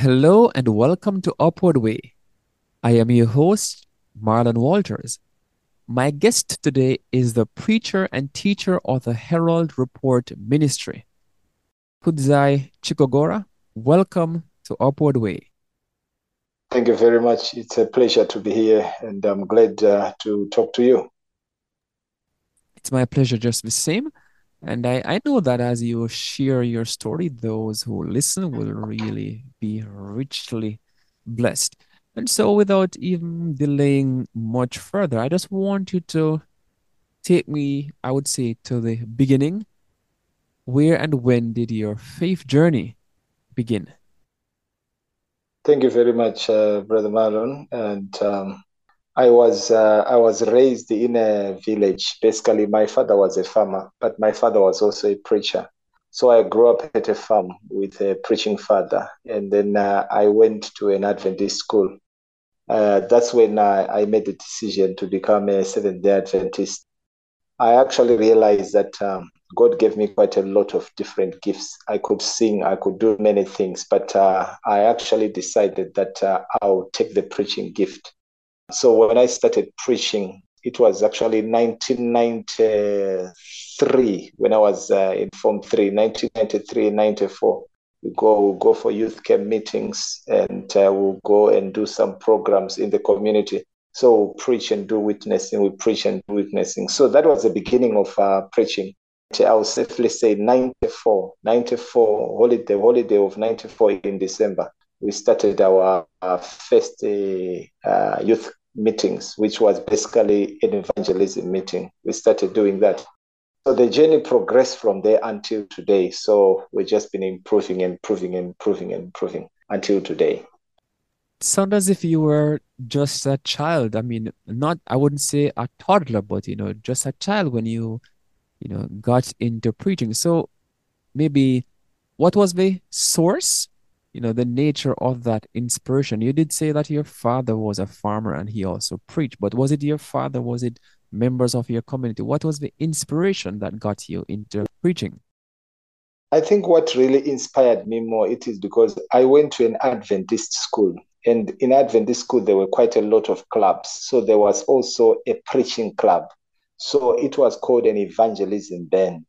Hello and welcome to Upward Way. I am your host, Marlon Walters. My guest today is the preacher and teacher of the Herald Report Ministry. Kudzai Chikogora, welcome to Upward Way. Thank you very much. It's a pleasure to be here, and I'm glad uh, to talk to you. It's my pleasure, just the same. And I, I know that as you share your story, those who listen will really be richly blessed. And so, without even delaying much further, I just want you to take me, I would say, to the beginning. Where and when did your faith journey begin? Thank you very much, uh, Brother Marlon. And um, I was uh, I was raised in a village. Basically, my father was a farmer, but my father was also a preacher. So I grew up at a farm with a preaching father, and then uh, I went to an Adventist school. Uh, that's when I, I made the decision to become a Seventh Day Adventist. I actually realized that um, God gave me quite a lot of different gifts. I could sing, I could do many things, but uh, I actually decided that uh, I'll take the preaching gift so when I started preaching, it was actually 1993 when I was uh, in Form 3, 1993, 94. We go, we'll go for youth camp meetings and uh, we'll go and do some programs in the community. So we'll preach and do witnessing, we preach and do witnessing. So that was the beginning of uh, preaching. I will safely say 94, 94, holiday, holiday of 94 in December. We started our, our first uh, youth meetings, which was basically an evangelism meeting. We started doing that. So the journey progressed from there until today. So we've just been improving and improving and improving and improving until today. Sounds as if you were just a child. I mean, not I wouldn't say a toddler, but you know, just a child when you, you know, got into preaching. So maybe what was the source you know the nature of that inspiration. You did say that your father was a farmer and he also preached but was it your father was it members of your community? What was the inspiration that got you into preaching? I think what really inspired me more it is because i went to an adventist school and in adventist school there were quite a lot of clubs. So there was also a preaching club. So it was called an evangelism band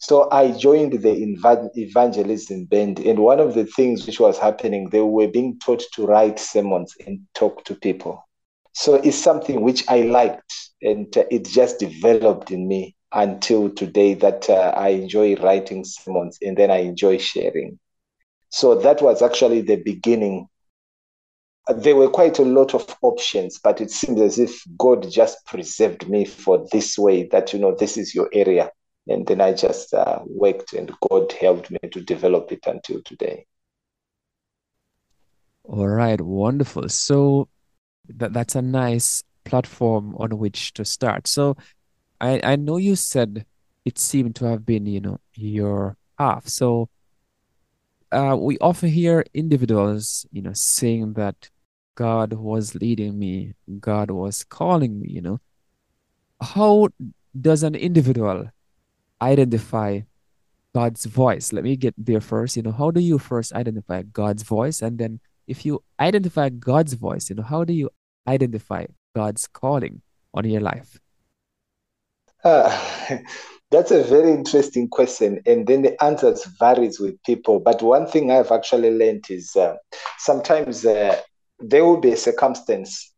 so I joined the evangelism band, and one of the things which was happening, they were being taught to write sermons and talk to people. So it's something which I liked, and it just developed in me until today that uh, I enjoy writing sermons and then I enjoy sharing. So that was actually the beginning. There were quite a lot of options, but it seems as if God just preserved me for this way that, you know, this is your area and then I just uh, worked, and God helped me to develop it until today. All right, wonderful. So that that's a nice platform on which to start. So I I know you said it seemed to have been you know your path. So uh, we often hear individuals you know saying that God was leading me, God was calling me. You know, how does an individual identify God's voice? Let me get there first. You know, how do you first identify God's voice? And then if you identify God's voice, you know, how do you identify God's calling on your life? Uh, that's a very interesting question. And then the answers varies with people. But one thing I've actually learned is uh, sometimes uh, there will be a circumstance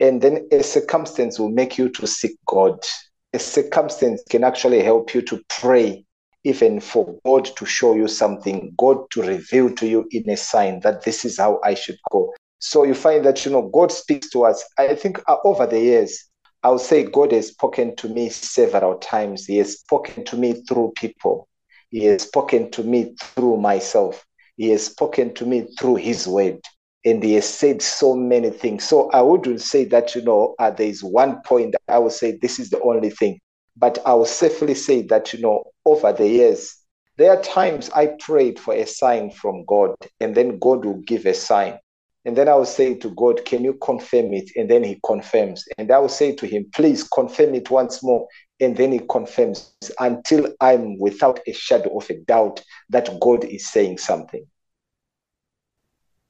and then a circumstance will make you to seek God a circumstance can actually help you to pray even for God to show you something, God to reveal to you in a sign that this is how I should go. So you find that, you know, God speaks to us. I think uh, over the years, I would say God has spoken to me several times. He has spoken to me through people. He has spoken to me through myself. He has spoken to me through His word. And he has said so many things. So I wouldn't say that, you know, uh, there is one point I would say this is the only thing. But I will safely say that, you know, over the years, there are times I prayed for a sign from God, and then God will give a sign. And then I will say to God, Can you confirm it? And then He confirms. And I will say to Him, Please confirm it once more. And then He confirms until I'm without a shadow of a doubt that God is saying something.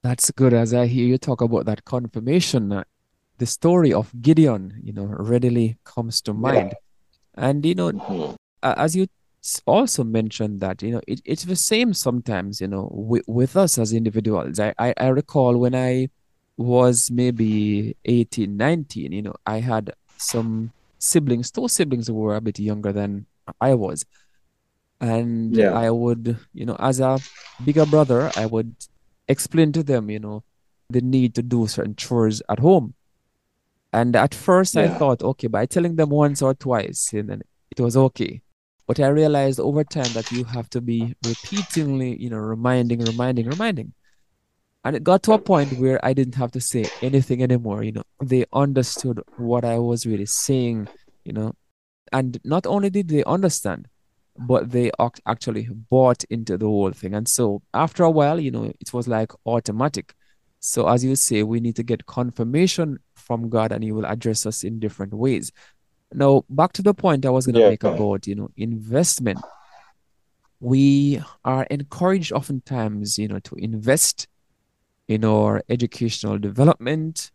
That's good. As I hear you talk about that confirmation, uh, the story of Gideon, you know, readily comes to mind. Yeah. And, you know, mm-hmm. uh, as you also mentioned that you know it, it's the same sometimes you know with, with us as individuals I, I i recall when i was maybe 18 19 you know i had some siblings two siblings who were a bit younger than i was and yeah. i would you know as a bigger brother i would explain to them you know the need to do certain chores at home and at first yeah. i thought okay by telling them once or twice and then it was okay but I realized over time that you have to be repeatedly, you know, reminding, reminding, reminding. And it got to a point where I didn't have to say anything anymore. You know, they understood what I was really saying, you know. And not only did they understand, but they actually bought into the whole thing. And so after a while, you know, it was like automatic. So as you say, we need to get confirmation from God and he will address us in different ways. Now, back to the point I was going to yeah. make about, you know, investment. We are encouraged oftentimes, you know, to invest in our educational development,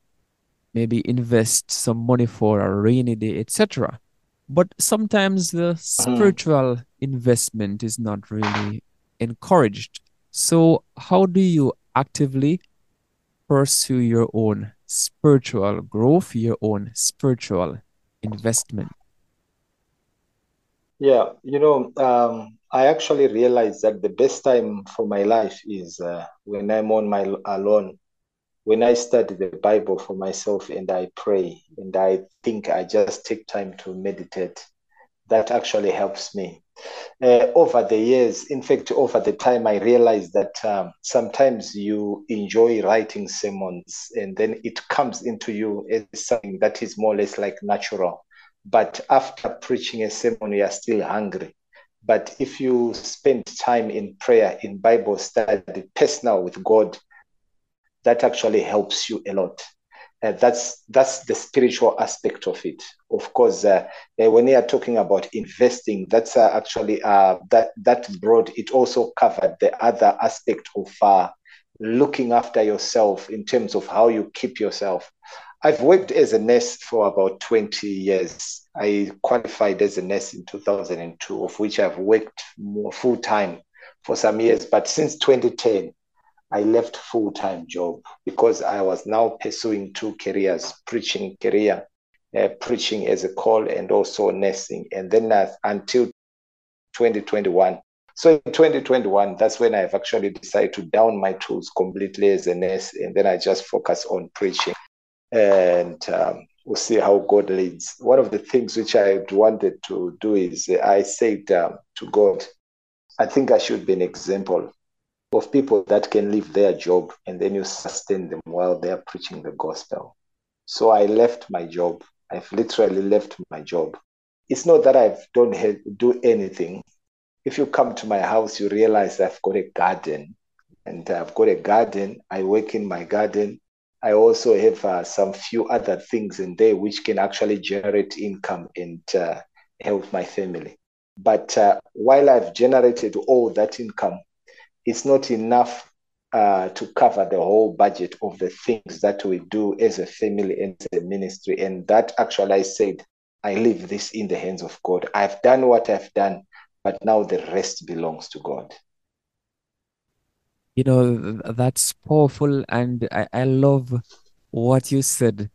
maybe invest some money for a rainy day, etc. But sometimes the uh-huh. spiritual investment is not really encouraged. So, how do you actively pursue your own spiritual growth, your own spiritual investment? Yeah, you know, um, I actually realized that the best time for my life is uh, when I'm on my alone, when I study the Bible for myself and I pray and I think I just take time to meditate. That actually helps me. Uh, over the years, in fact, over the time, I realized that um, sometimes you enjoy writing sermons and then it comes into you as something that is more or less like natural. But after preaching a sermon, you are still hungry. But if you spend time in prayer, in Bible study, personal with God, that actually helps you a lot. Uh, that's that's the spiritual aspect of it. Of course, uh, uh, when you are talking about investing, that's uh, actually uh, that that broad. It also covered the other aspect of uh, looking after yourself in terms of how you keep yourself. I've worked as a nurse for about 20 years. I qualified as a nurse in 2002, of which I've worked more full time for some years. But since 2010, I left full time job because I was now pursuing two careers: preaching career, uh, preaching as a call, and also nursing. And then uh, until 2021. So in 2021, that's when I've actually decided to down my tools completely as a nurse, and then I just focus on preaching and um, we'll see how God leads. One of the things which I wanted to do is I said um, to God, I think I should be an example of people that can leave their job and then you sustain them while they're preaching the gospel. So I left my job. I've literally left my job. It's not that I've don't do anything. If you come to my house, you realize I've got a garden, and I've got a garden. I work in my garden. I also have uh, some few other things in there which can actually generate income and uh, help my family. But uh, while I've generated all that income, it's not enough uh, to cover the whole budget of the things that we do as a family and as a ministry. And that actually, I said, I leave this in the hands of God. I've done what I've done, but now the rest belongs to God you know that's powerful and I, I love what you said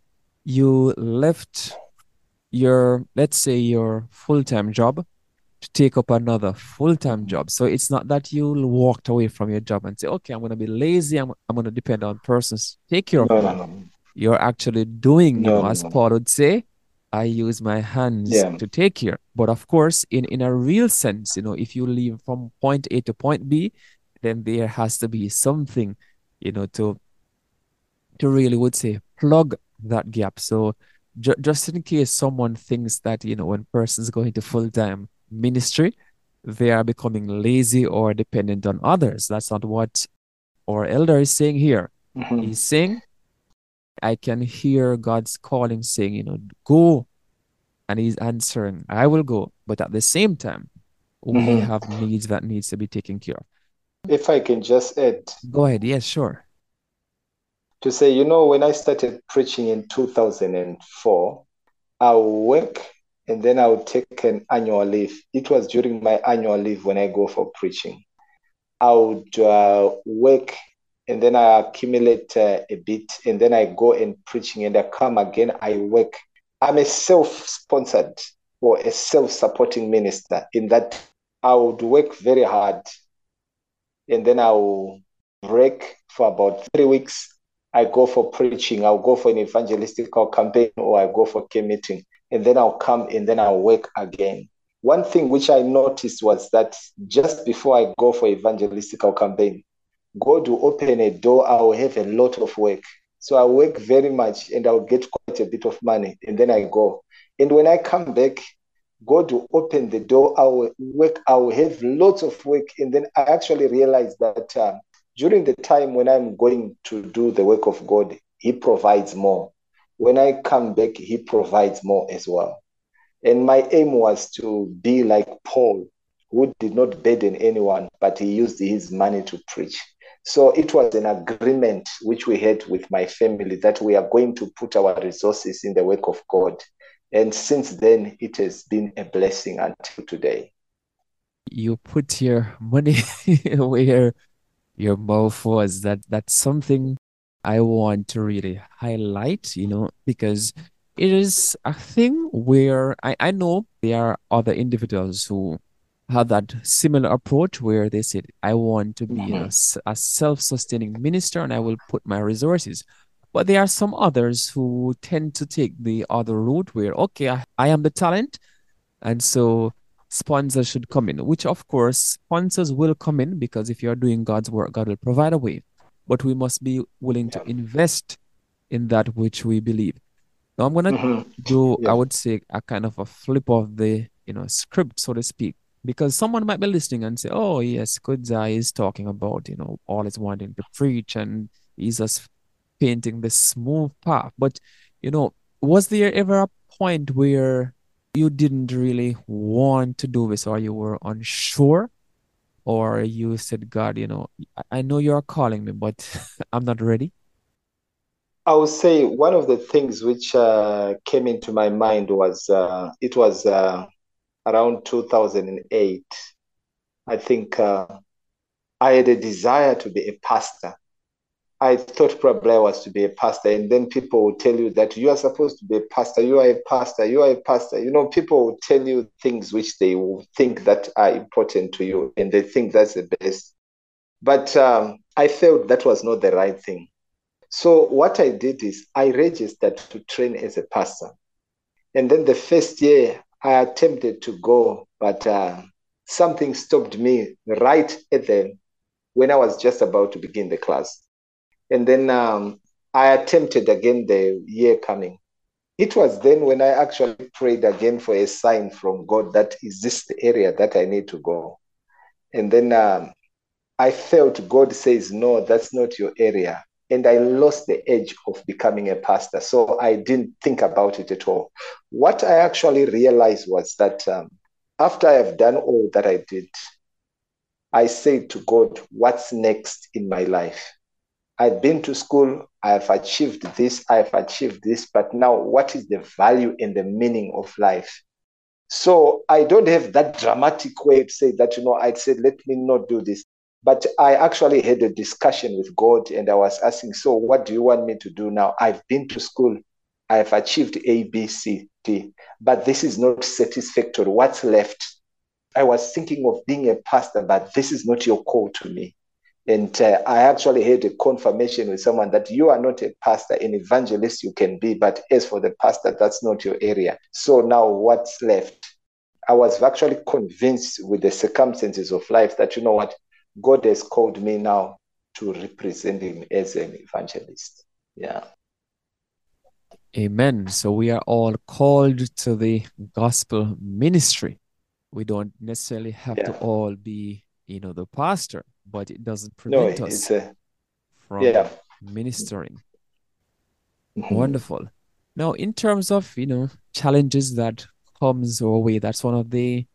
you left your let's say your full-time job to take up another full-time job so it's not that you walked away from your job and say okay i'm going to be lazy i'm, I'm going to depend on persons take care of no, no, no. you're actually doing you know as paul would say i use my hands yeah. to take care but of course in in a real sense you know if you leave from point a to point b then there has to be something, you know, to to really would say plug that gap. So ju- just in case someone thinks that, you know, when persons go into full-time ministry, they are becoming lazy or dependent on others. That's not what our elder is saying here. Mhm. He's saying, I can hear God's calling saying, you know, go. And he's answering, I will go. But at the same time, we Mhm. have needs that needs to be taken care of. If I can just add Go ahead. Yes, sure. to say, you know, when I started preaching in 2004, I'll work and then I would take an annual leave. It was during my annual leave when I go for preaching. I would uh, work and then I accumulate uh, a bit and then I go and preaching and I come again, I work. I'm a self-sponsored or a self-supporting minister in that I would work very hard and then I'll break for about three weeks. I go for preaching, I'll go for an evangelistical campaign or I go for K meeting and then I'll come and then I'll work again. One thing which I noticed was that just before I go for evangelistical campaign, God will open a door, I will have a lot of work. So I work very much and I'll get quite a bit of money and then I go. And when I come back, God will open the door, I will work, I will have lots of work. And then I actually realized that um, during the time when I'm going to do the work of God, He provides more. When I come back, He provides more as well. And my aim was to be like Paul, who did not burden anyone, but he used his money to preach. So it was an agreement which we had with my family that we are going to put our resources in the work of God. And since then, it has been a blessing until today. You put your money where your mouth was. That that's something I want to really highlight, you know, because it is a thing where I, I know there are other individuals who have that similar approach where they said, I want to be Mhm. s- a self-sustaining minister and I will put my resources. But there are some others who tend to take the other route where, okay, I, I am the talent, and so sponsors should come in, which of course sponsors will come in because if you're doing God's work, God will provide a way. But we must be willing to invest in that which we believe. Now I'm gonna Mhm. do, I would say, a kind of a flip of the, you know, script, so to speak. Because someone might be listening and say, oh, yes, Kudzai is talking about, you know, all is wanting to preach and he's just painting this smooth path. But, you know, was there ever a point where you didn't really want to do this or you were unsure? Or you said, God, you know, I- know you're calling me, but I'm not ready. I would say one of the things which uh, came into my mind was uh, it was uh, around 2008. I think uh, I had a desire to be a pastor. I thought probably I was to be a pastor, and then people will tell you that you are supposed to be a pastor. You are a pastor. You are a pastor. You know, people will tell you things which they will think that are important to you, and they think that's the best. But um, I felt that was not the right thing. So what I did is I registered to train as a pastor. And then the first year I attempted to go, but uh, something stopped me right at the when I was just about to begin the class. And then um, I attempted again the year coming. It was then when I actually prayed again for a sign from God that is this the area that I need to go. And then um, I felt God says, no, that's not your area. And I lost the edge of becoming a pastor. So I didn't think about it at all. What I actually realized was that um, after I have done all that I did, I said to God, what's next in my life? I've been to school, I have achieved this, I have achieved this, but now what is the value and the meaning of life? So I don't have that dramatic way to say that, you know, I said, let me not do this. But I actually had a discussion with God and I was asking, so what do you want me to do now? I've been to school, I have achieved A, B, C, D, but this is not satisfactory. What's left? I was thinking of being a pastor, but this is not your call to me. And uh, I actually had a confirmation with someone that you are not a pastor, an evangelist you can be, but as for the pastor, that's not your area. So now what's left? I was actually convinced with the circumstances of life that, you know what, God has called me now to represent Him as an evangelist. Yeah. Amen. So we are all called to the gospel ministry. We don't necessarily have yeah. to all be, you know, the pastor, but it doesn't prevent no, us a, from yeah. ministering. Mm-hmm. Wonderful. Now, in terms of, you know, challenges that comes our way, that's one of the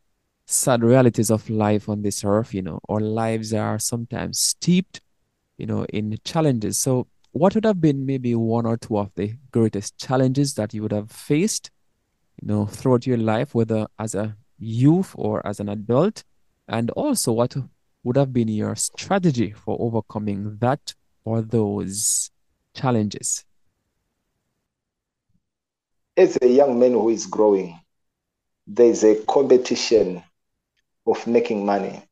sad realities of life on this earth, you know, our lives are sometimes steeped, you know, in challenges. So what would have been maybe one or two of the greatest challenges that you would have faced, you know, throughout your life, whether as a youth or as an adult? And also, what would have been your strategy for overcoming that or those challenges? As a young man who is growing, there's a competition of making money.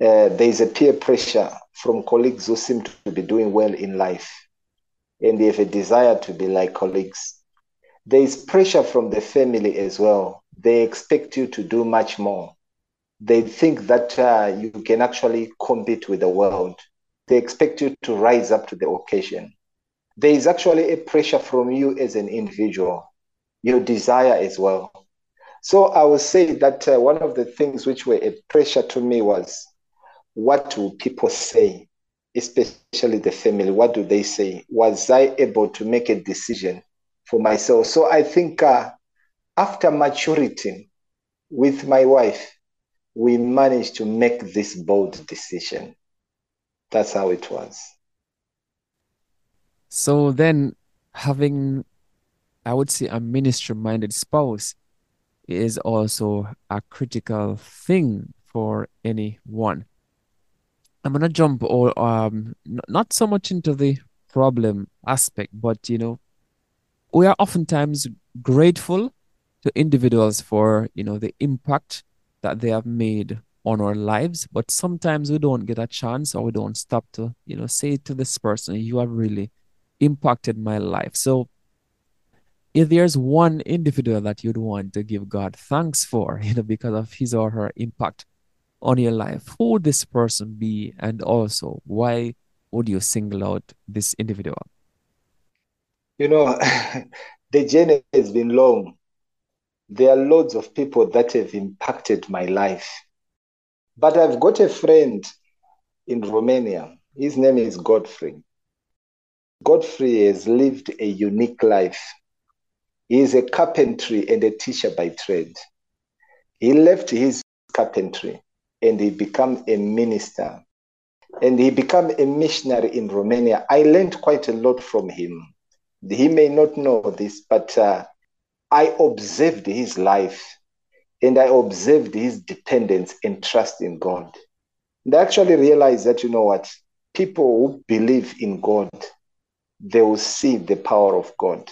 Uh, there's a peer pressure from colleagues who seem to be doing well in life and they have a desire to be like colleagues. There is pressure from the family as well. They expect you to do much more. They think that uh, you can actually compete with the world. They expect you to rise up to the occasion. There is actually a pressure from you as an individual, your desire as well. So I would say that uh, one of the things which were a pressure to me was what will people say? especially the family, what do they say? Was I able to make a decision for myself? So I think uh, after maturity with my wife, we managed to make this bold decision. That's how it was. So then, having, I would say, a ministry minded spouse is also a critical thing for anyone. I'm gonna jump or um not so much into the problem aspect, but you know, we are oftentimes grateful to individuals for you know the impact that they have made on our lives, but sometimes we don't get a chance or we don't stop to you know say to this person, you have really impacted my life. So if there's one individual that you'd want to give God thanks for, you know, because of his or her impact on your life, who would this person be? And also, why would you single out this individual? You know, the journey has been long. There are loads of people that have impacted my life. But I've got a friend in Romania. His name is Godfrey. Godfrey has lived a unique life. He is a carpentry and a teacher by trade. He left his carpentry and he became a minister and he became a missionary in Romania. I learned quite a lot from him. He may not know this, but uh, I observed his life and I observed his dependence and trust in God. And I actually realized that, you know what, people who believe in God, they will see the power of God.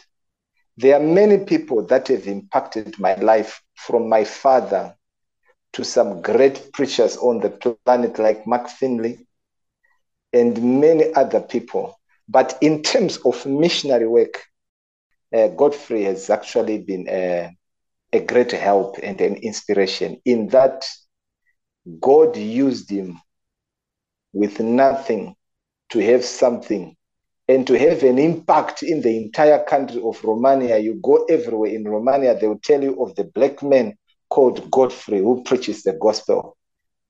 There are many people that have impacted my life from my father to some great preachers on the planet like Mark Finley and many other people. But in terms of missionary work, uh, Godfrey has actually been a, a great help and an inspiration in that God used him with nothing to have something and to have an impact in the entire country of Romania. You go everywhere in Romania, they will tell you of the black man called Godfrey who preaches the gospel.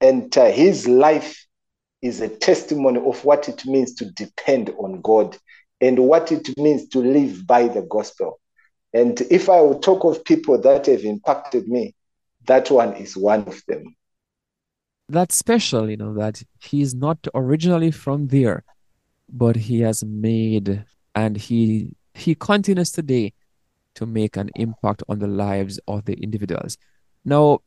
And uh, his life is a testimony of what it means to depend on God and what it means to live by the gospel. And if I would talk of people that have impacted me, that one is one of them. That's special, you know, that he's not originally from there, but he has made and he he continues today to make an impact on the lives of the individuals. Now,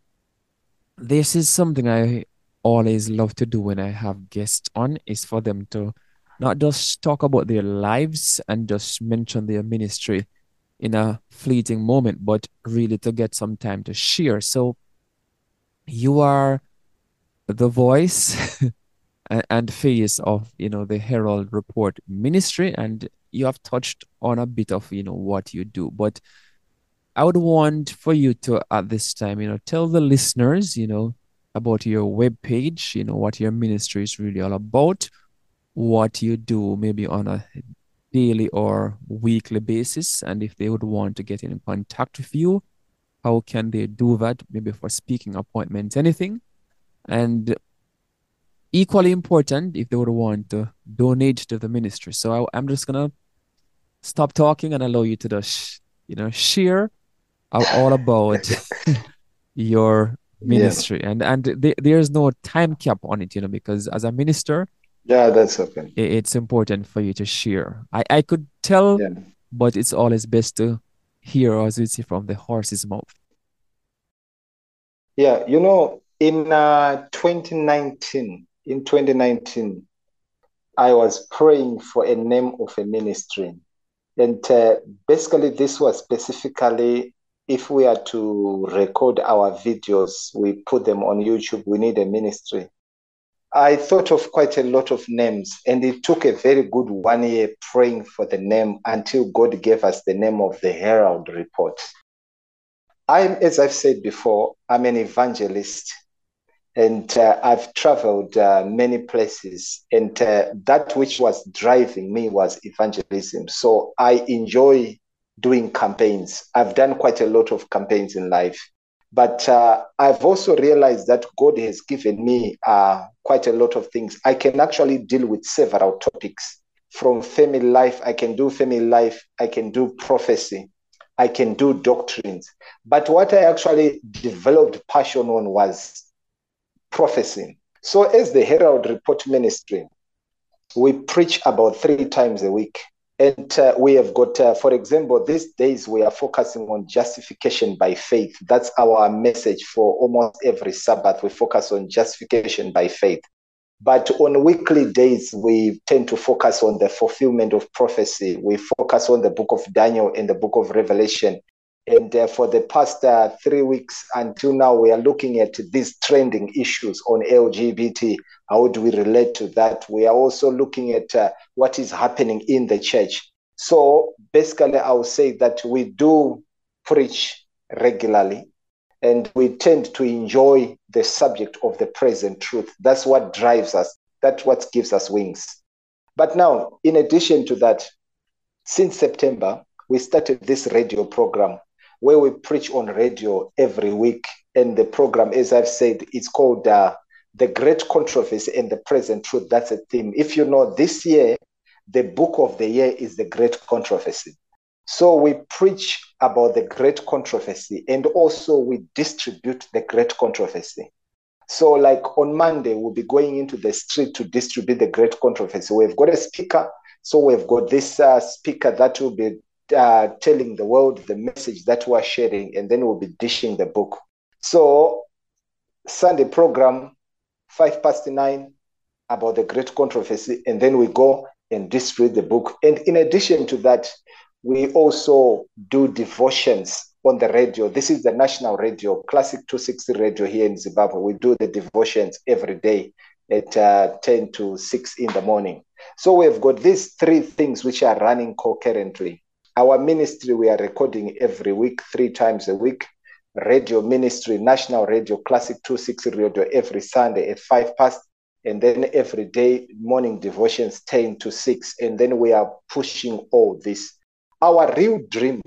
this is something I always love to do when I have guests on is for them to not just talk about their lives and just mention their ministry in a fleeting moment, but really to get some time to share. So you are the voice and face of you know the Herald Report ministry, and you have touched on a bit of you know what you do, but I would want for you to, at this time, you know, tell the listeners, you know, about your web page, you know, what your ministry is really all about, what you do maybe on a daily or weekly basis, and if they would want to get in contact with you, how can they do that? Maybe for speaking appointments, anything. And equally important, if they would want to donate to the ministry. So I, am just gonna stop talking and allow you to just, you know, share all about your ministry yeah. and and th- there's no time cap on it you know because as a minister yeah that's okay it's important for you to share i i could tell yeah. but it's always best to hear as we see from the horse's mouth yeah you know in uh, 2019 in 2019 i was praying for a name of a ministry and uh, basically this was specifically if we are to record our videos, we put them on YouTube, we need a ministry. I thought of quite a lot of names, and it took a very good one year praying for the name until God gave us the name of the Herald Report. I'm, as I've said before, I'm an evangelist, and uh, I've traveled uh, many places, and uh, that which was driving me was evangelism. So I enjoy doing campaigns. I've done quite a lot of campaigns in life. But uh, I've also realized that God has given me uh, quite a lot of things. I can actually deal with several topics. From family life, I can do family life, I can do prophecy, I can do doctrines. But what I actually developed passion on was prophecy. So, as the Herald Report Ministry, we preach about three times a week. And uh, we have got, uh, for example, these days we are focusing on justification by faith. That's our message for almost every Sabbath. We focus on justification by faith. But on weekly days, we tend to focus on the fulfillment of prophecy. We focus on the book of Daniel and the book of Revelation. And uh, for the past uh, three weeks until now, we are looking at these trending issues on LGBT. How do we relate to that? We are also looking at uh, what is happening in the church. So basically, I would say that we do preach regularly and we tend to enjoy the subject of the present truth. That's what drives us, that's what gives us wings. But now, in addition to that, since September, we started this radio program where we preach on radio every week. And the program, as I've said, it's called uh, The Great Controversy and the Present Truth. That's a theme. If you know, this year, the book of the year is The Great Controversy. So we preach about the great controversy and also we distribute the great controversy. So, like on Monday, we'll be going into the street to distribute the great controversy. We've got a speaker. So, we've got this uh, speaker that will be uh, telling the world the message that we're sharing, and then we'll be dishing the book. So, Sunday program, five past nine, about the great controversy, and then we go and distribute the book. And in addition to that, we also do devotions on the radio. This is the national radio, Classic 260 radio here in Zimbabwe. We do the devotions every day at uh, 10 to 6 in the morning. So we've got these three things which are running concurrently. Our ministry, we are recording every week, three times a week. Radio ministry, national radio, classic 260 radio every Sunday at five past. And then every day, morning devotions 10 to 6. And then we are pushing all this. Our real dream,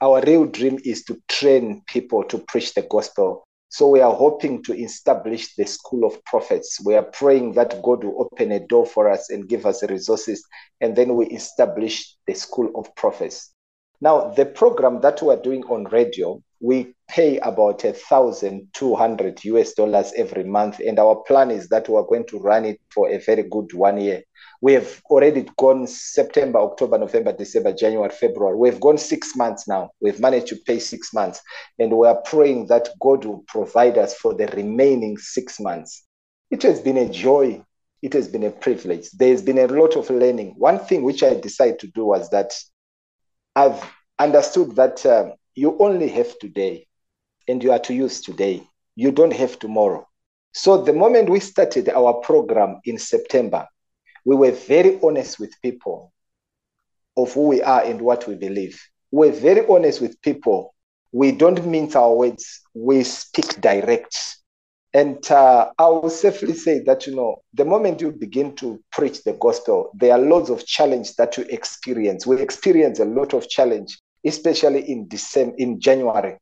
our real dream is to train people to preach the gospel so we are hoping to establish the school of prophets. We are praying that God will open a door for us and give us resources, and then we establish the school of prophets. Now, the program that we're doing on radio, we pay about a thousand two hundred US dollars every month, and our plan is that we're going to run it for a very good one year. We have already gone September, October, November, December, January, February. We've gone six months now. We've managed to pay six months. And we are praying that God will provide us for the remaining six months. It has been a joy. It has been a privilege. There's been a lot of learning. One thing which I decided to do was that I've understood that um, you only have today and you are to use today. You don't have tomorrow. So the moment we started our program in September, we were very honest with people of who we are and what we believe. We're very honest with people. We don't mince our words, we speak direct. And uh, I will safely say that, you know, the moment you begin to preach the gospel, there are lots of challenge that you experience. We experience a lot of challenge, especially in December, in January.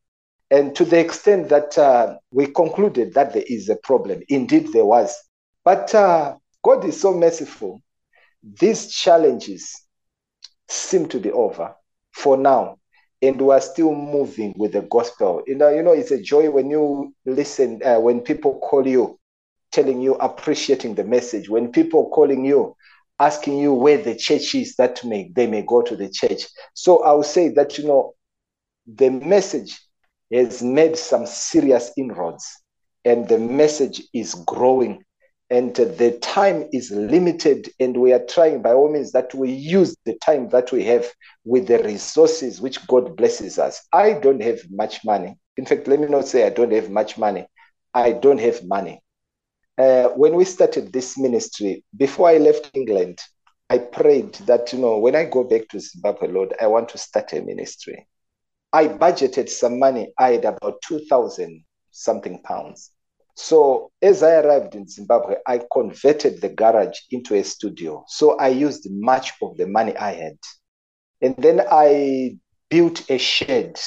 And to the extent that uh, we concluded that there is a problem, indeed there was. But uh, God is so merciful. These challenges seem to be over for now and we are still moving with the gospel. You know, you know, it's a joy when you listen, uh, when people call you, telling you, appreciating the message. When people calling you, asking you where the church is, that may they may go to the church. So I would say that you know, the message has made some serious inroads, and the message is growing and the time is limited and we are trying by all means that we use the time that we have with the resources which god blesses us. I don't have much money. In fact let me not say i don't have much money. I don't have money. Uh, when we started this ministry before i left england i prayed that you know when i go back to zimbabwe lord i want to start a ministry. I budgeted some money. I had about 2000 something pounds so as I arrived in Zimbabwe, I converted the garage into a studio. So I used much of the money I had. And then I built a shed.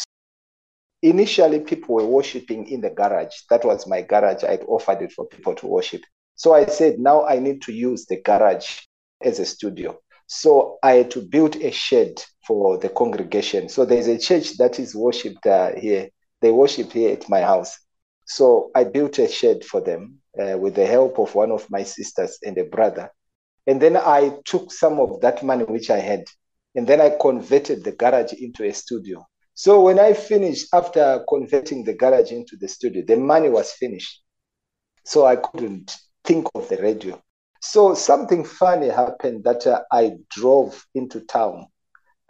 Initially, people were worshiping in the garage. That was my garage. I'd offered it for people to worship. So I said, now I need to use the garage as a studio. So I had to build a shed for the congregation. So there's a church that is worshipped uh, here. They worship here at my house. So I built a shed for them uh, with the help of one of my sisters and a brother. And then I took some of that money which I had, and then I converted the garage into a studio. So when I finished, after converting the garage into the studio, the money was finished. So I couldn't think of the radio. So something funny happened that uh, I drove into town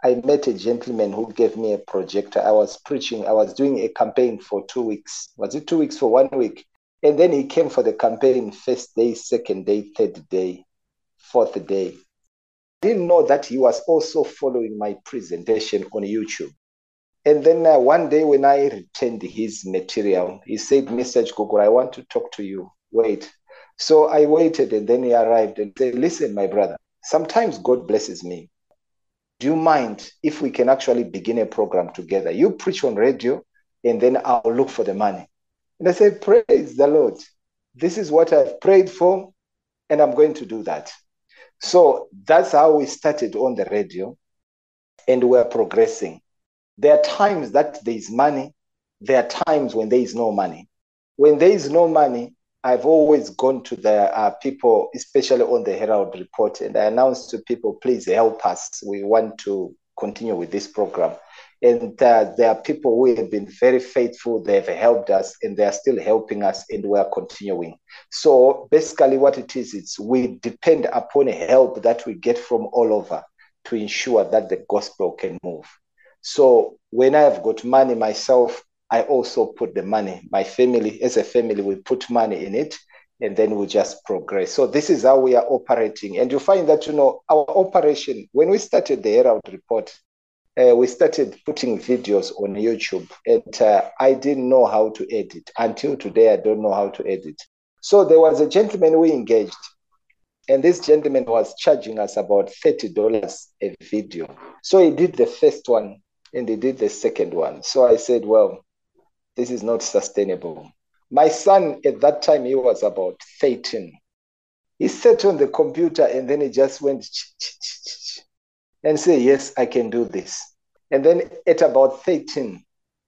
I met a gentleman who gave me a projector. I was preaching, I was doing a campaign for two weeks. Was it two weeks for one week? And then he came for the campaign first day, second day, third day, fourth day. I didn't know that he was also following my presentation on YouTube. And then uh, one day when I returned his material, he said, Message Google, I want to talk to you. Wait. So I waited and then he arrived and said, Listen, my brother, sometimes God blesses me do you mind if we can actually begin a program together? You preach on radio, and then I'll look for the money. And I said, Praise the Lord. This is what I've prayed for, and I'm going to do that. So that's how we started on the radio, and we're progressing. There are times that there is money, there are times when there is no money. When there is no money, I've always gone to the uh, people, especially on the Herald Report, and I announced to people, please help us. We want to continue with this program. And uh, there are people who have been very faithful. They've helped us and they are still helping us, and we are continuing. So basically, what it is, it's we depend upon help that we get from all over to ensure that the gospel can move. So when I've got money myself, I also put the money. My family, as a family, we put money in it and then we just progress. So this is how we are operating. And you find that, you know, our operation, when we started the Herald report, uh, we started putting videos on YouTube and uh, I didn't know how to edit. Until today, I don't know how to edit. So there was a gentleman we engaged and this gentleman was charging us about $30 a video. So he did the first one and he did the second one. So I said, well, this is not sustainable. My son at that time, he was about 13. He sat on the computer and then he just went and said, Yes, I can do this. And then at about 13,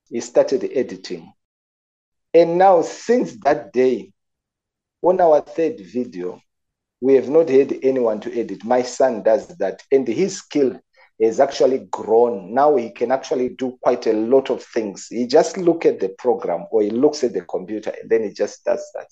he started editing. And now, since that day, on our third video, we have not had anyone to edit. My son does that, and his skill has actually grown. Now he can actually do quite a lot of things. He just look at the program or he looks at the computer and then he just does that.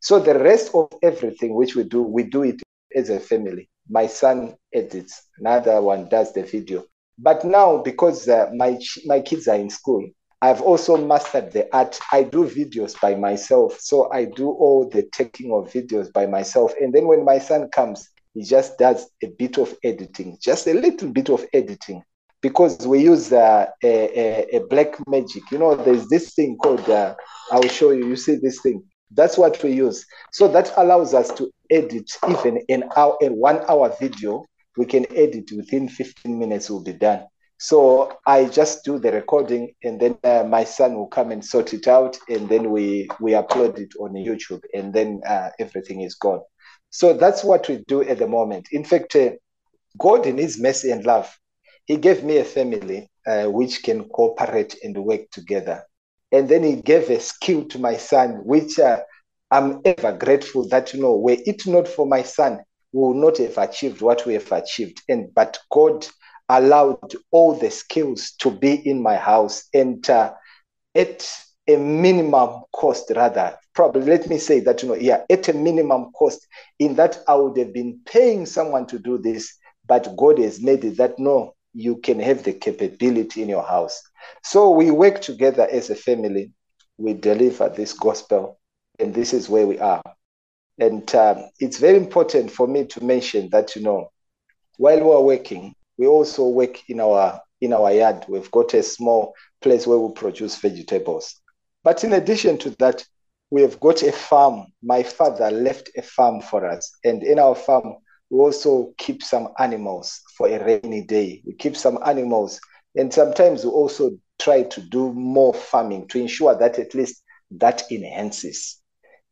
So the rest of everything which we do, we do it as a family. My son edits, another one does the video. But now, because uh, my my kids are in school, I've also mastered the art. I do videos by myself, so I do all the taking of videos by myself. And then when my son comes, he just does a bit of editing, just a little bit of editing, because we use uh, a, a, a, black magic. You know, there's this thing called, uh, I'll show you, you see this thing. That's what we use. So that allows us to edit even an hour, a one hour video. We can edit within 15 minutes, will be done. So I just do the recording, and then uh, my son will come and sort it out, and then we we upload it on YouTube, and then uh, everything is gone. So that's what we do at the moment. In fact, uh, God, in His mercy and love, He gave me a family uh, which can cooperate and work together. And then He gave a skill to my son, which uh, I'm ever grateful that, you know, were it not for my son, we would not have achieved what we have achieved. And but God allowed all the skills to be in my house and uh, at a minimum cost rather. Probably let me say that you know yeah at a minimum cost in that i would have been paying someone to do this but god has made it that no you can have the capability in your house. So we work together as a family. We deliver this gospel and this is where we are. And um, it's very important for me to mention that you know while we're working we also work in our in our yard. We've got a small place where we produce vegetables but in addition to that we have got a farm. My father left a farm for us. And in our farm, we also keep some animals for a rainy day. We keep some animals. And sometimes we also try to do more farming to ensure that at least that enhances.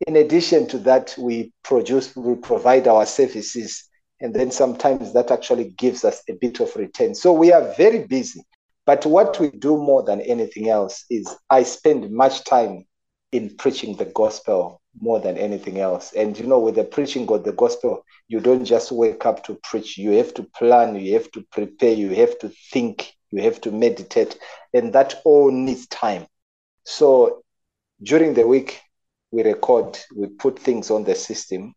In addition to that, we produce, we provide our services, and then sometimes that actually gives us a bit of return. So we are very busy. But what we do more than anything else is I spend much time in preaching the gospel more than anything else. And you know, with the preaching of the gospel, you don't just wake up to preach. You have to plan, you have to prepare, you have to think, you have to meditate, and that all needs time. So during the week, we record, we put things on the system.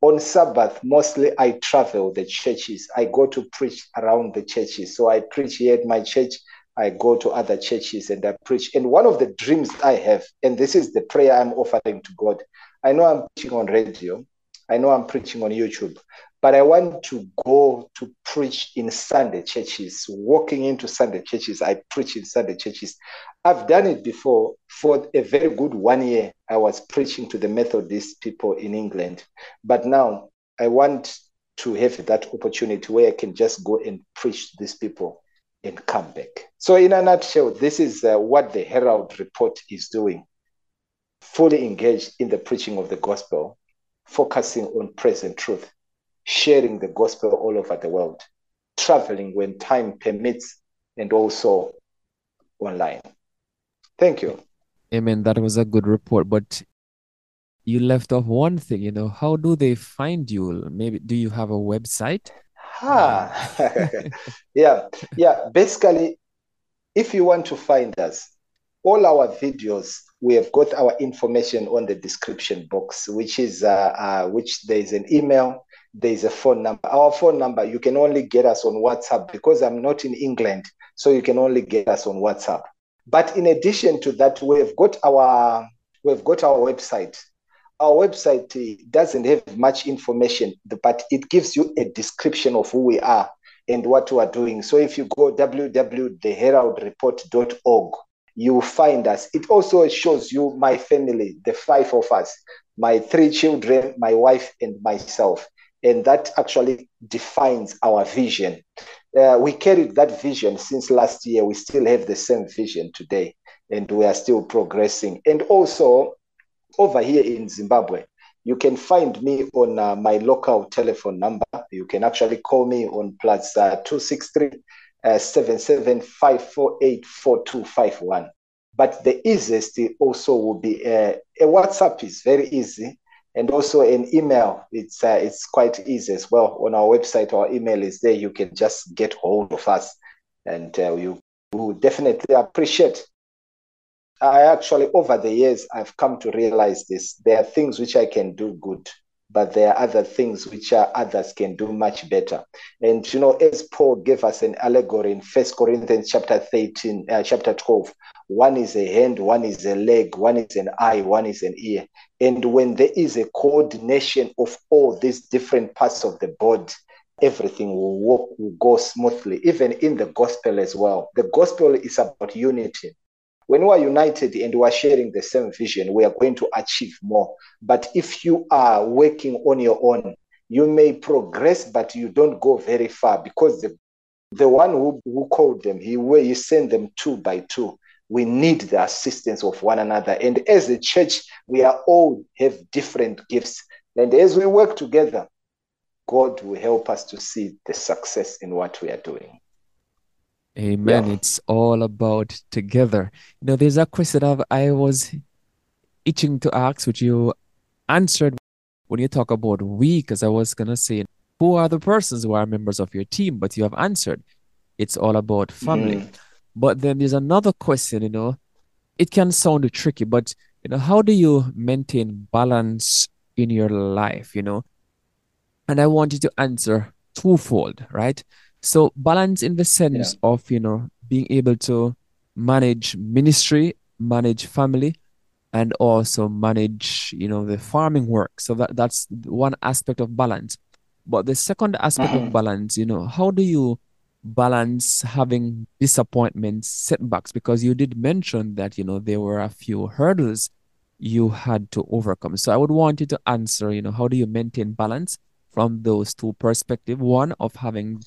On Sabbath, mostly I travel the churches. I go to preach around the churches. So I preach here at my church. I go to other churches and I preach. And one of the dreams I have, and this is the prayer I'm offering to God. I know I'm preaching on radio, I know I'm preaching on YouTube, but I want to go to preach in Sunday churches. Walking into Sunday churches, I preach in Sunday churches. I've done it before for a very good one year. I was preaching to the Methodist people in England, but now I want to have that opportunity where I can just go and preach to these people and come back. So, in a nutshell, this is uh, what the Herald Report is doing fully engaged in the preaching of the gospel, focusing on present truth, sharing the gospel all over the world, traveling when time permits, and also online. Thank you. Amen. That was a good report. But you left off one thing, you know, how do they find you? Maybe do you have a website? Ah, yeah, yeah. Basically, if you want to find us, all our videos, we have got our information on the description box, which is uh, uh, which there is an email, there is a phone number. Our phone number, you can only get us on WhatsApp because I'm not in England, so you can only get us on WhatsApp. But in addition to that, we've got our we've got our website our website eh, doesn't have much information, but it gives you a description of who we are and what we are doing. So if you go www.theheraldreport.org, you find us. It also shows you my family, the five of us, my three children, my wife, and myself. And that actually defines our vision. Uh, we carried that vision since last year. We still have the same vision today, and we are still progressing. And also, over here in Zimbabwe, you can find me on uh, my local telephone number. You can actually call me on plus uh, 263 uh, But the easiest also will be uh, a WhatsApp is very easy, and also an email. It's uh, it's quite easy as well. On our website, our email is there. You can just get hold of us, and uh, you will definitely appreciate I actually, over the years, I've come to realize this. There are things which I can do good, but there are other things which are others can do much better. And you know, as Paul gave us an allegory in First Corinthians chapter 13, uh, chapter 12, one is a hand, one is a leg, one is an eye, one is an ear. And when there is a coordination of all these different parts of the body, everything will work, will go smoothly, even in the gospel as well. The gospel is about unity When we are united and we are sharing the same vision, we are going to achieve more. But if you are working on your own, you may progress, but you don't go very far because the, the one who, who called them, he, he sent them two by two. We need the assistance of one another. And as a church, we are all have different gifts. And as we work together, God will help us to see the success in what we are doing. Amen. Yeah. It's all about together. You know, there's a question of I was itching to ask, which you answered when you talk about we, because I was gonna say who are the persons who are members of your team, but you have answered. It's all about family. Mm. But then there's another question, you know, it can sound tricky, but you know, how do you maintain balance in your life, you know? And I want you to answer twofold, right? So balance in the sense yeah. of, you know, being able to manage ministry, manage family, and also manage, you know, the farming work. So that, that's one aspect of balance. But the second aspect mm-hmm. of balance, you know, how do you balance having disappointments, setbacks? Because you did mention that, you know, there were a few hurdles you had to overcome. So I would want you to answer, you know, how do you maintain balance from those two perspectives? One of having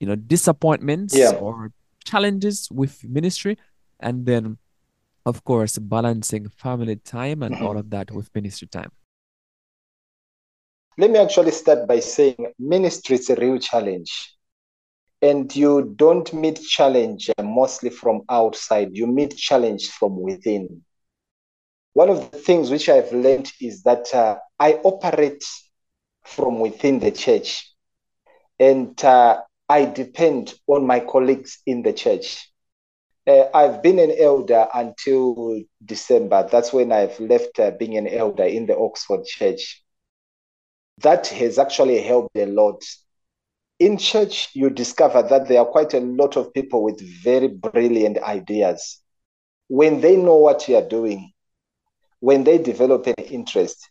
you know disappointments yeah. or challenges with ministry and then of course balancing family time and all of that with ministry time let me actually start by saying ministry is a real challenge and you don't meet challenge mostly from outside you meet challenge from within one of the things which i've learned is that uh, i operate from within the church and uh, I depend on my colleagues in the church. Uh, I've been an elder until December. That's when I've left uh, being an elder in the Oxford church. That has actually helped a lot. In church, you discover that there are quite a lot of people with very brilliant ideas. When they know what you are doing, when they develop an interest,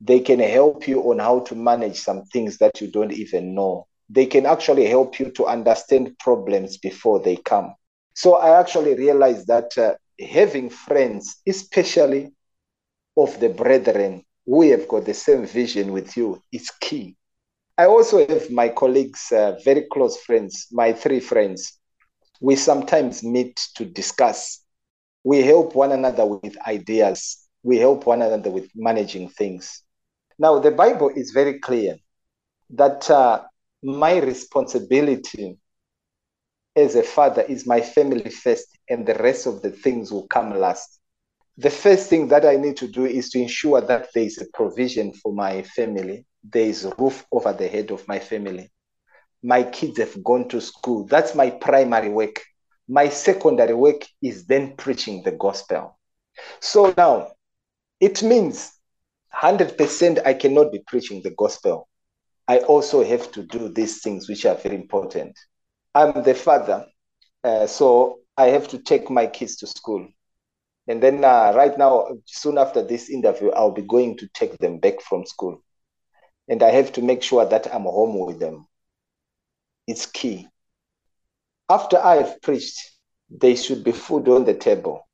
they can help you on how to manage some things that you don't even know they can actually help you to understand problems before they come. So I actually realized that uh, having friends, especially of the brethren who have got the same vision with you, is key. I also have my colleagues, uh, very close friends, my three friends. We sometimes meet to discuss. We help one another with ideas. We help one another with managing things. Now, the Bible is very clear that uh, my responsibility as a father is my family first, and the rest of the things will come last. The first thing that I need to do is to ensure that there is a provision for my family, there is a roof over the head of my family. My kids have gone to school. That's my primary work. My secondary work is then preaching the gospel. So now it means 100% I cannot be preaching the gospel I also have to do these things which are very important. I'm the father, uh, so I have to take my kids to school. And then uh, right now, soon after this interview, I'll be going to take them back from school. And I have to make sure that I'm home with them. It's key. After I've preached, there should be food on the table.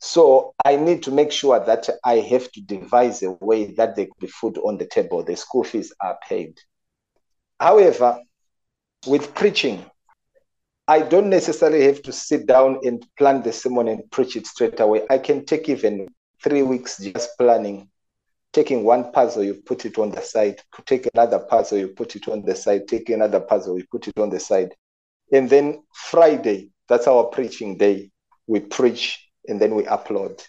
So I need to make sure that I have to devise a way that there could be food on the table, the school fees are paid. However, with preaching, I don't necessarily have to sit down and plan the sermon and preach it straight away. I can take even three weeks just planning, taking one puzzle, you put it on the side, take another puzzle, you put it on the side, take another puzzle, you put it on the side. And then Friday, that's our preaching day. We preach and then we upload.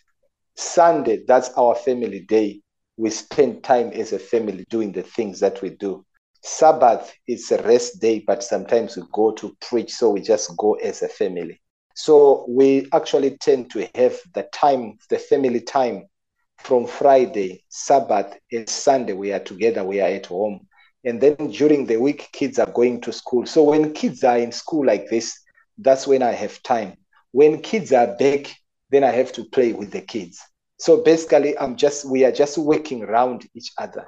Sunday, that's our family day. We spend time as a family doing the things that we do. Sabbath is a rest day, but sometimes we go to preach, so we just go as a family. So we actually tend to have the time, the family time from Friday, Sabbath, and Sunday. We are together, we are at home. And then during the week, kids are going to school. So when kids are in school like this, that's when I have time. When kids are back then I have to play with the kids. So basically, I'm just we are just working around each other.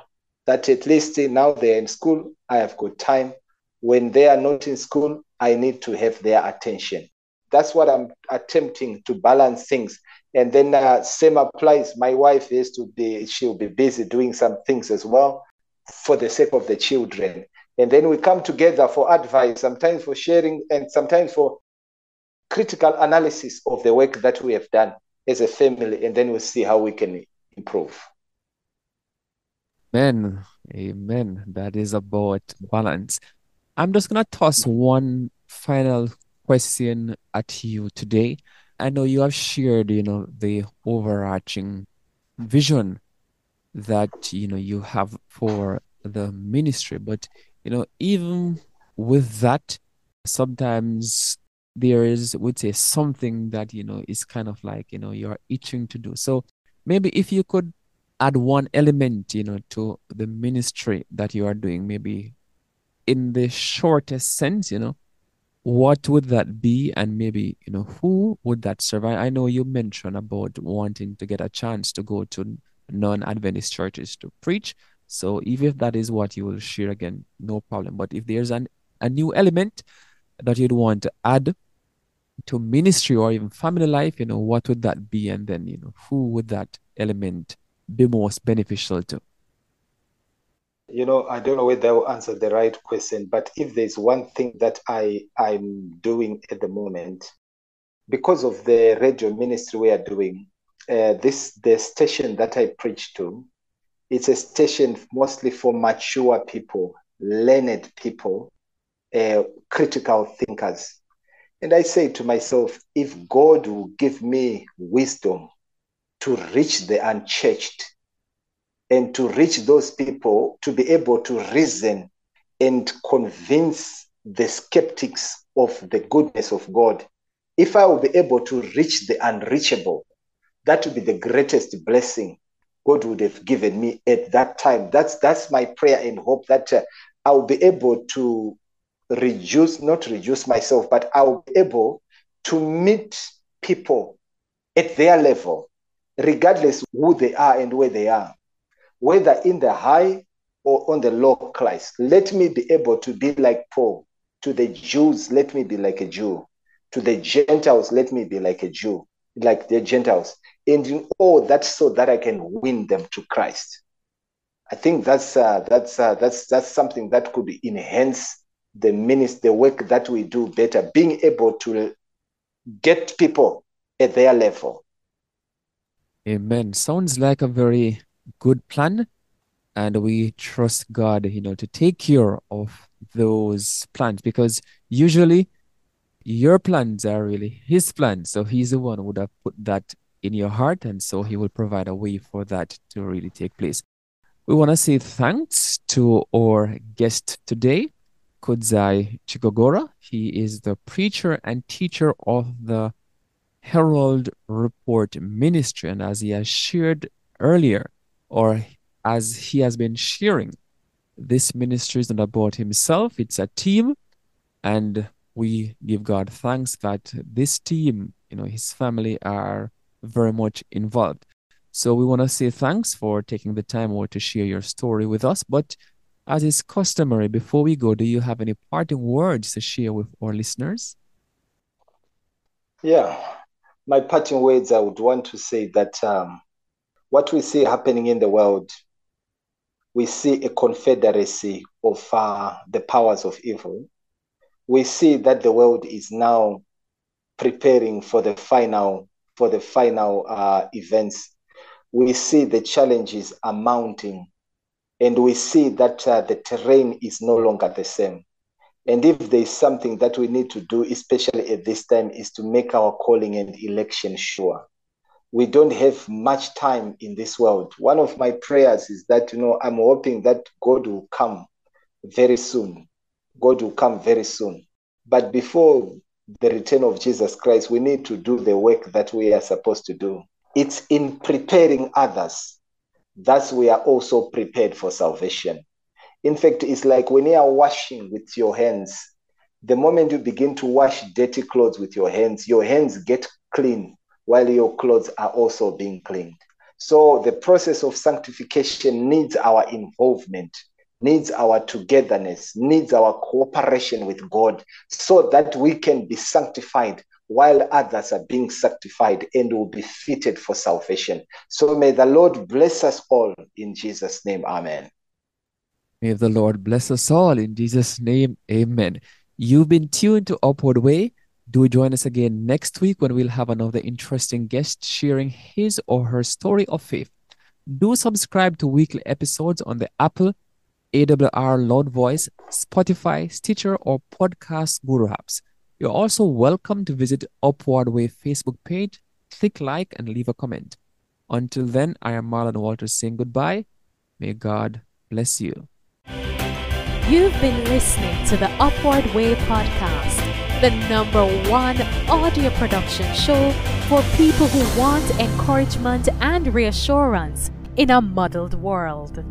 That at least now they're in school, I have got time. When they are not in school, I need to have their attention. That's what I'm attempting to balance things. And then uh, same applies. My wife is to be, she'll be busy doing some things as well for the sake of the children. And then we come together for advice, sometimes for sharing, and sometimes for critical analysis of the work that we have done as a family. And then we'll see how we can improve. Amen. Amen. That is about balance. I'm just going to toss one final question at you today. I know you have shared, you know, the overarching vision that, you know, you have for the ministry, but, you know, even with that, sometimes there is, would say, something that, you know, is kind of like, you know, you're itching to do. So maybe if you could add one element, you know, to the ministry that you are doing, maybe in the shortest sense, you know, what would that be? And maybe, you know, who would that serve? I, know you mentioned about wanting to get a chance to go to non-Adventist churches to preach. So even if that is what you will share again, no problem. But if there's an a new element that you'd want to add to ministry or even family life, you know, what would that be? And then, you know, who would that element be most beneficial to? You know, I don't know whether I will answer the right question, but if there's one thing that I I'm doing at the moment, because of the radio ministry we are doing, uh, this the station that I preach to, it's a station mostly for mature people, learned people, uh, critical thinkers. And I say to myself, if God will give me wisdom to reach the unchurched and to reach those people to be able to reason and convince the skeptics of the goodness of God. If I will be able to reach the unreachable, that would be the greatest blessing God would have given me at that time. That's that's my prayer and hope that uh, I will be able to reduce, not reduce myself, but I will be able to meet people at their level regardless who they are and where they are, whether in the high or on the low class. Let me be able to be like Paul. To the Jews, let me be like a Jew. To the Gentiles, let me be like a Jew, like the Gentiles. And in all that so that I can win them to Christ. I think that's uh, that's uh, that's that's something that could enhance the ministry, the work that we do better. Being able to get people at their level Amen. Sounds like a very good plan. And we trust God, you know, to take care of those plans because usually your plans are really his plans. So he's the one who would have put that in your heart. And so he will provide a way for that to really take place. We want to say thanks to our guest today, Kudzai Chikogora. He is the preacher and teacher of the Herald Report Ministry. And as he has shared earlier, or as he has been sharing, this ministry is not about himself, it's a team. And we give God thanks that this team, you know, his family are very much involved. So we want to say thanks for taking the time out to share your story with us. But as is customary, before we go, do you have any parting words to share with our listeners? Yeah, my parting words, I would want to say that um, what we see happening in the world, we see a confederacy of uh, the powers of evil. We see that the world is now preparing for the final for the final uh, events. We see the challenges are mounting, and we see that uh, the terrain is no longer the same. And if there is something that we need to do, especially at this time, is to make our calling and election sure. We don't have much time in this world. One of my prayers is that, you know, I'm hoping that God will come very soon. God will come very soon. But before the return of Jesus Christ, we need to do the work that we are supposed to do. It's in preparing others that we are also prepared for salvation. In fact, it's like when you are washing with your hands, the moment you begin to wash dirty clothes with your hands, your hands get clean while your clothes are also being cleaned. So the process of sanctification needs our involvement, needs our togetherness, needs our cooperation with God so that we can be sanctified while others are being sanctified and will be fitted for salvation. So may the Lord bless us all in Jesus' name. Amen. May the Lord bless us all in Jesus' name. Amen. You've been tuned to Upward Way. Do join us again next week when we'll have another interesting guest sharing his or her story of faith. Do subscribe to weekly episodes on the Apple, AWR Loud Voice, Spotify, Stitcher, or Podcast Guru apps. You're also welcome to visit Upward Way Facebook page, click like, and leave a comment. Until then, I am Marlon Walters saying goodbye. May God bless you. You've been listening to the Upward Way podcast, the number one audio production show for people who want encouragement and reassurance in a muddled world.